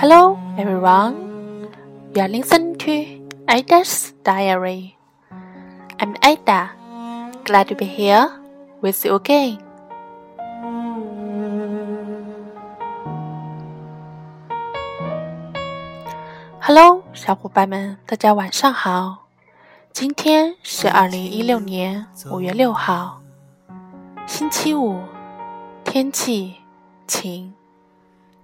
Hello, everyone. You are listening to Ada's Diary. I'm Ada. Glad to be here with you again. Hello，小伙伴们，大家晚上好。今天是二零一六年五月六号，星期五，天气晴。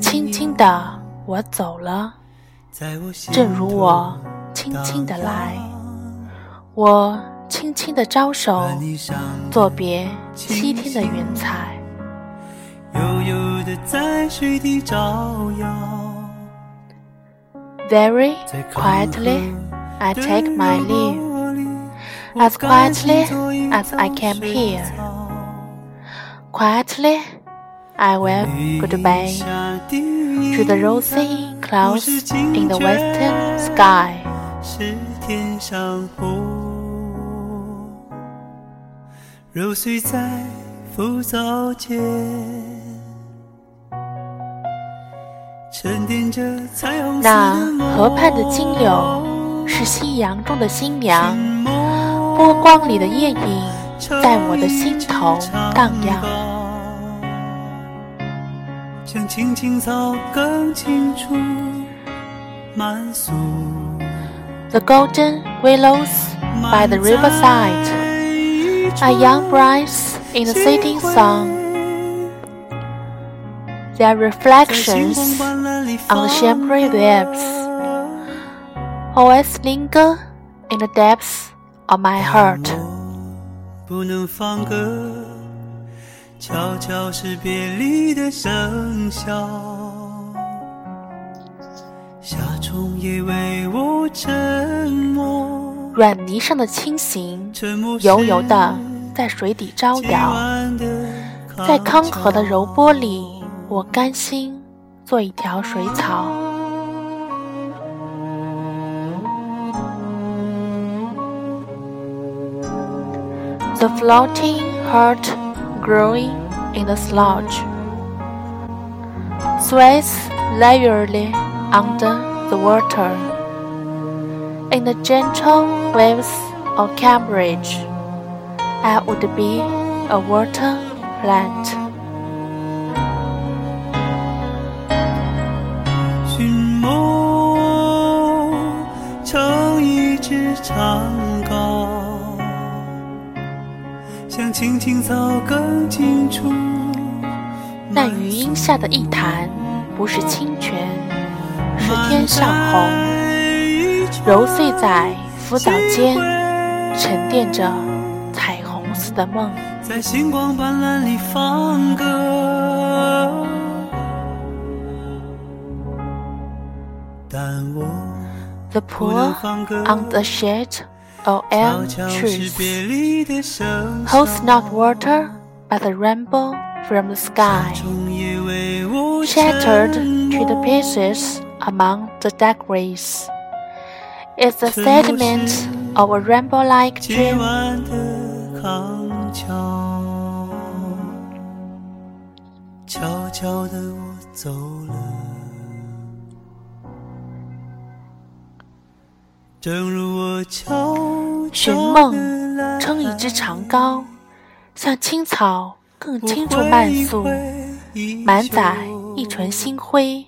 轻轻的，我走了，正如我轻轻的来。我轻轻的招手，作别七天的云彩。Very quietly, I take my leave, as quietly as I came here. Quietly, I wave goodbye to the rosy clouds in the western sky. 是天上虹，揉碎在浮藻间那河畔的金柳是夕阳中的新娘，波光里的艳影 在我的心头荡漾。The golden willows by the riverside are young brides in the setting sun. Their reflections on the shimmering waves always linger in the depths of my heart. 悄悄是别离的笙箫，夏虫也为我沉默。软泥上的青荇，油油的在水底招摇，在康河的柔波里。我甘心做一条水草。The floating heart growing in the sludge sways leisurely under the water. In the gentle waves of Cambridge, I would be a water plant. 长像青青草更清楚。那余荫下的一潭，不是清泉，是天上虹，揉碎在浮藻间，沉淀着彩虹似的梦，在星光斑斓里放歌。但我。The pool on the shade trees holds not water but the rainbow from the sky, shattered to the pieces among the debris. It's the sediment of a rainbow-like dream. 悄悄寻梦撑一支长篙，向青草更清楚漫溯，满载一船星辉，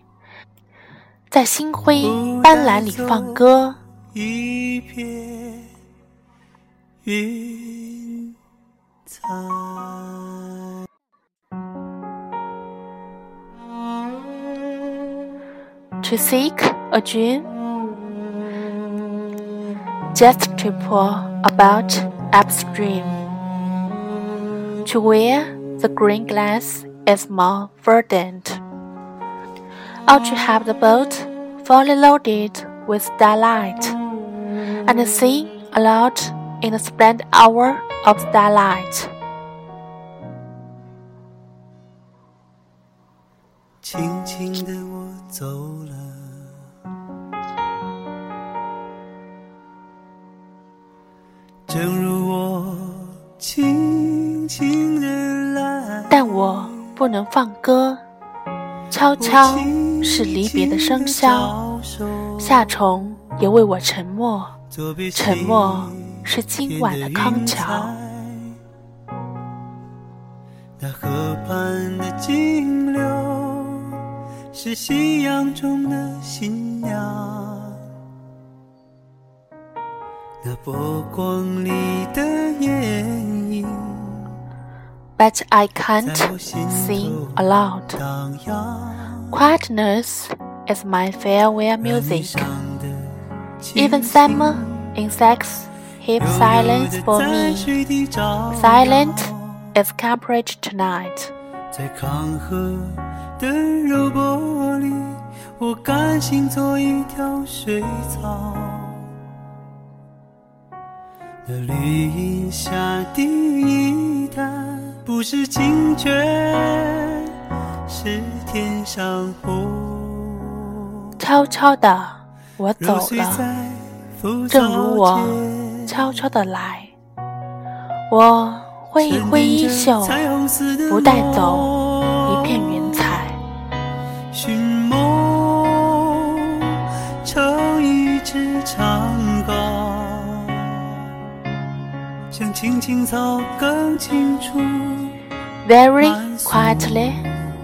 在星辉斑斓里放歌。To seek a dream. just to pour about upstream to where the green glass is more verdant. ought to have the boat fully loaded with starlight, and sing aloud in the splendid hour of starlight. 轻轻地我走了， 正如我轻轻的来。但我不能放歌，悄悄是离别的笙箫，夏虫也为我沉默，沉默是今晚的康桥。那河畔的金柳。是夕阳中的新 But I can't sing aloud. Quietness is my farewell music. Even summer insects keep silence for me. Silent is Cambridge tonight. 的柔波里，我甘心做一条水草。 那绿荫下第一滩，不是清泉，是天上虹。悄悄的，我走了，正如我悄悄的来。我挥一挥衣袖，不带走 Very quietly,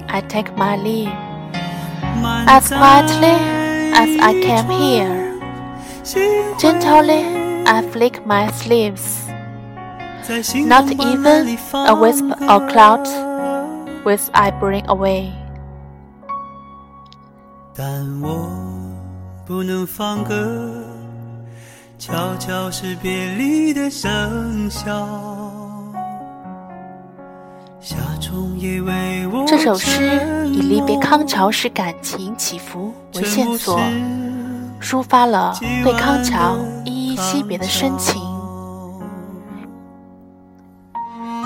I take my leave. As quietly as I came here. Gently, I flick my sleeves. Not even a wisp of cloud will I bring away. 但我不能放歌， 悄悄是别离的笙箫。这首诗以离别康桥时感情起伏为线索，抒发了对康桥依依惜别的深情。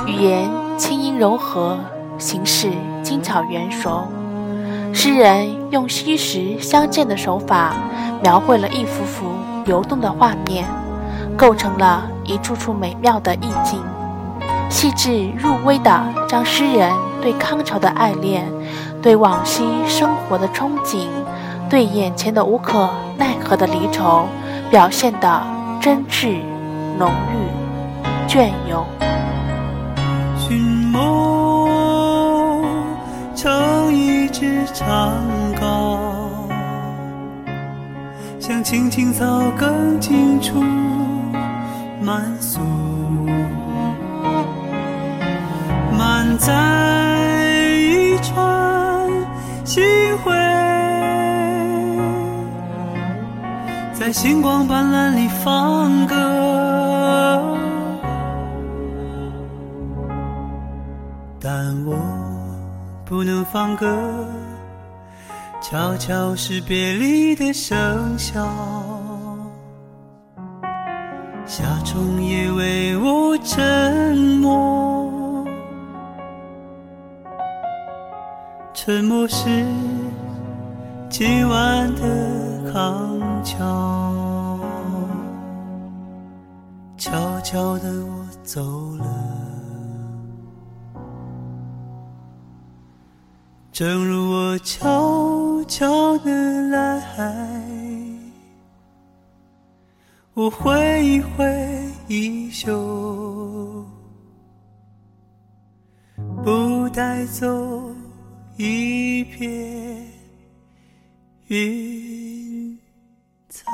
语言轻盈柔和，形式精巧圆熟。诗人用虚实相间的手法，描绘了一幅幅流动的画面，构成了一处处美妙的意境，细致入微地将诗人对康桥的爱恋、对往昔生活的憧憬、对眼前的无可奈何的离愁，表现得真挚、浓郁、隽永。寻梦成一支。长高，像青青草更清楚满诉，满载一船星辉，在星光斑斓里放歌，但我不能放歌。悄悄是别离的笙箫，夏虫也为我沉默，沉默是今晚的康桥，悄悄的我走了。正如我悄悄的来，我挥一挥衣袖，不带走一片云彩。